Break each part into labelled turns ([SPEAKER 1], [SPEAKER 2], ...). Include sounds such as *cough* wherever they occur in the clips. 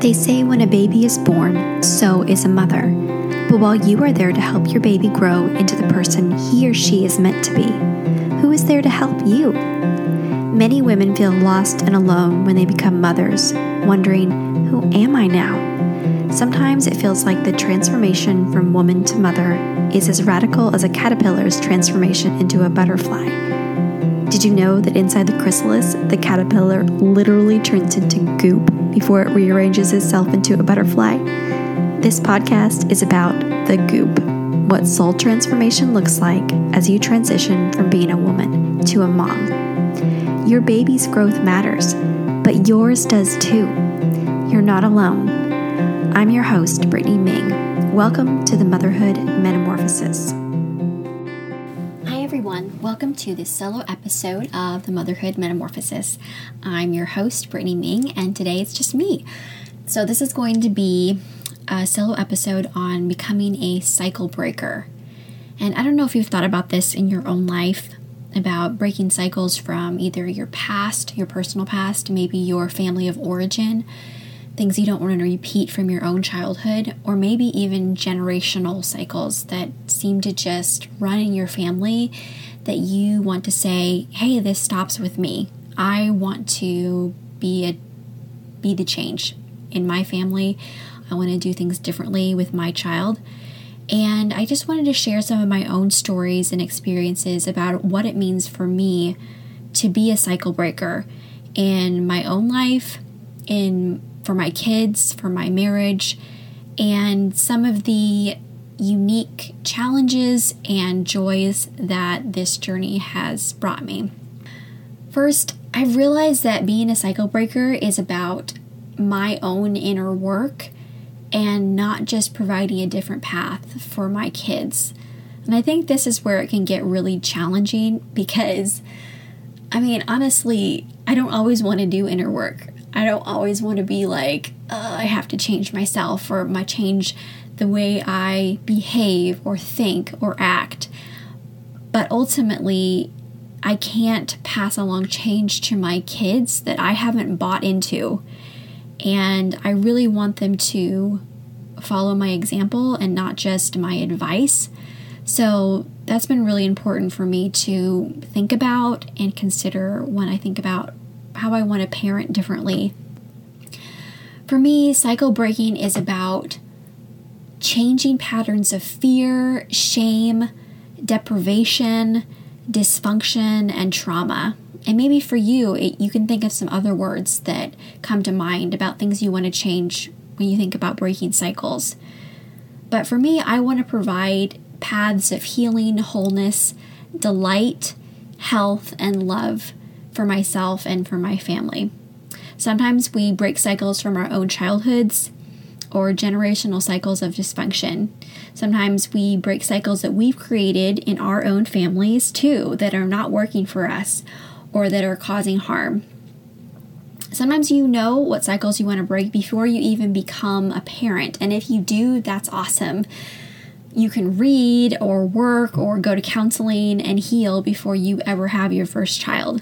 [SPEAKER 1] They say when a baby is born, so is a mother. But while you are there to help your baby grow into the person he or she is meant to be, who is there to help you? Many women feel lost and alone when they become mothers, wondering, who am I now? Sometimes it feels like the transformation from woman to mother is as radical as a caterpillar's transformation into a butterfly. Did you know that inside the chrysalis, the caterpillar literally turns into goop before it rearranges itself into a butterfly? This podcast is about the goop, what soul transformation looks like as you transition from being a woman to a mom. Your baby's growth matters, but yours does too. You're not alone. I'm your host, Brittany Meng. Welcome to the Motherhood Metamorphosis everyone. Welcome to this solo episode of the Motherhood Metamorphosis. I'm your host, Brittany Meng, and today it's just me. So, this is going to be a solo episode on becoming a cycle breaker. And I don't know if you've thought about this in your own life about breaking cycles from either your past, your personal past, maybe your family of origin things you don't want to repeat from your own childhood, or maybe even generational cycles that seem to just run in your family that you want to say, hey, this stops with me. I want to be a be the change in my family. I want to do things differently with my child. And I just wanted to share some of my own stories and experiences about what it means for me to be a cycle breaker in my own life, in for my kids, for my marriage, and some of the unique challenges and joys that this journey has brought me. First, I've realized that being a cycle breaker is about my own inner work and not just providing a different path for my kids. And I think this is where it can get really challenging *laughs* because, I mean, honestly, I don't always want to do inner work. I don't always want to be like, I have to change myself or my change the way I behave or think or act. But ultimately, I can't pass along change to my kids that I haven't bought into. And I really want them to follow my example and not just my advice. So that's been really important for me to think about and consider when I think about how I want to parent differently. For me, cycle breaking is about changing patterns of fear, shame, deprivation, dysfunction, and trauma. And maybe for you, it, you can think of some other words that come to mind about things you want to change when you think about breaking cycles. But for me, I want to provide paths of healing, wholeness, delight, health, and love for myself and for my family. Sometimes we break cycles from our own childhoods or generational cycles of dysfunction. Sometimes we break cycles that we've created in our own families too that are not working for us or that are causing harm. Sometimes you know what cycles you want to break before you even become a parent. And if you do, that's awesome. You can read or work or go to counseling and heal before you ever have your first child.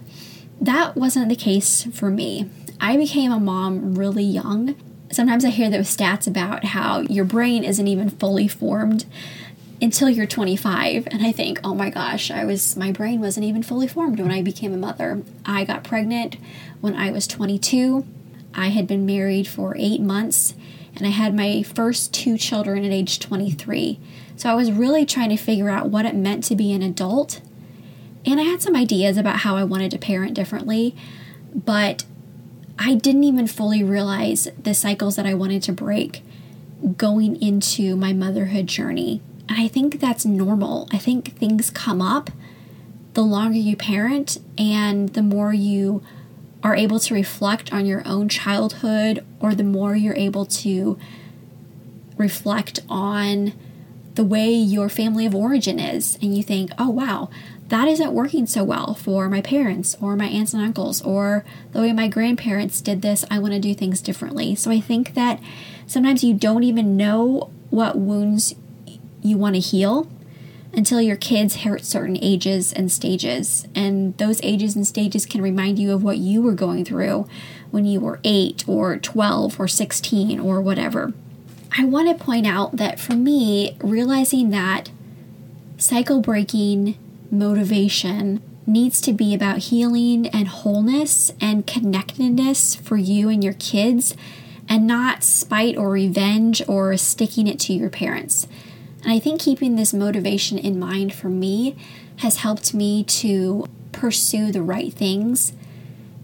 [SPEAKER 1] That wasn't the case for me. I became a mom really young. Sometimes I hear those stats about how your brain isn't even fully formed until you're 25 and I think, "Oh my gosh, I was my brain wasn't even fully formed when I became a mother." I got pregnant when I was 22. I had been married for 8 months and I had my first two children at age 23. So I was really trying to figure out what it meant to be an adult and I had some ideas about how I wanted to parent differently, but I didn't even fully realize the cycles that I wanted to break going into my motherhood journey. And I think that's normal. I think things come up the longer you parent and the more you are able to reflect on your own childhood, or the more you're able to reflect on the way your family of origin is. And you think, oh, wow, that isn't working so well for my parents or my aunts and uncles or the way my grandparents did this. I want to do things differently. So I think that sometimes you don't even know what wounds you want to heal until your kids hit certain ages and stages. And those ages and stages can remind you of what you were going through when you were 8 or 12 or 16 or whatever. I want to point out that for me, realizing that cycle breaking motivation needs to be about healing and wholeness and connectedness for you and your kids and not spite or revenge or sticking it to your parents. And I think keeping this motivation in mind for me has helped me to pursue the right things.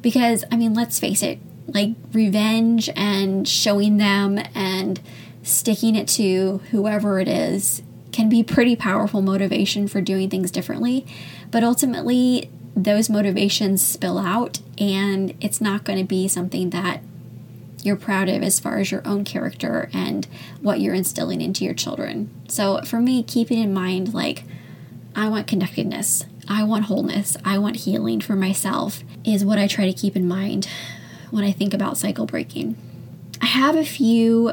[SPEAKER 1] Because, I mean, let's face it, like revenge and showing them and sticking it to whoever it is can be pretty powerful motivation for doing things differently. But ultimately, those motivations spill out, and it's not going to be something that you're proud of as far as your own character and what you're instilling into your children. So for me, keeping in mind, like, I want connectedness, I want wholeness, I want healing for myself, is what I try to keep in mind when I think about cycle breaking. I have a few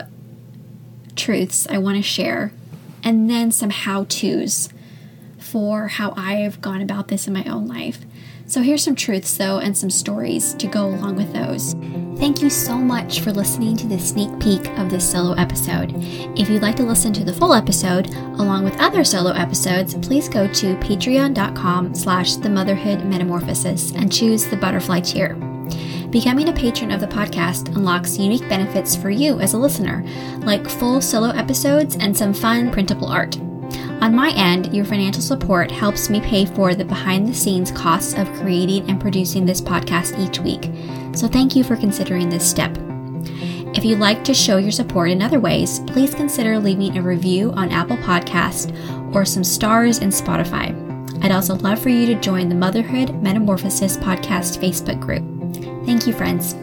[SPEAKER 1] truths I want to share and then some how to's for how I've gone about this in my own life. So here's some truths, though, and some stories to go along with those. Thank you so much for listening to this sneak peek of this solo episode. If you'd like to listen to the full episode, along with other solo episodes, please go to patreon.com slash the motherhood metamorphosis and choose the butterfly tier. Becoming a patron of the podcast unlocks unique benefits for you as a listener, like full solo episodes and some fun printable art. On my end, your financial support helps me pay for the behind the scenes costs of creating and producing this podcast each week. So thank you for considering this step. If you'd like to show your support in other ways, please consider leaving a review on Apple Podcast or some stars in Spotify. I'd also love for you to join the Motherhood Metamorphosis Podcast Facebook group. Thank you, friends.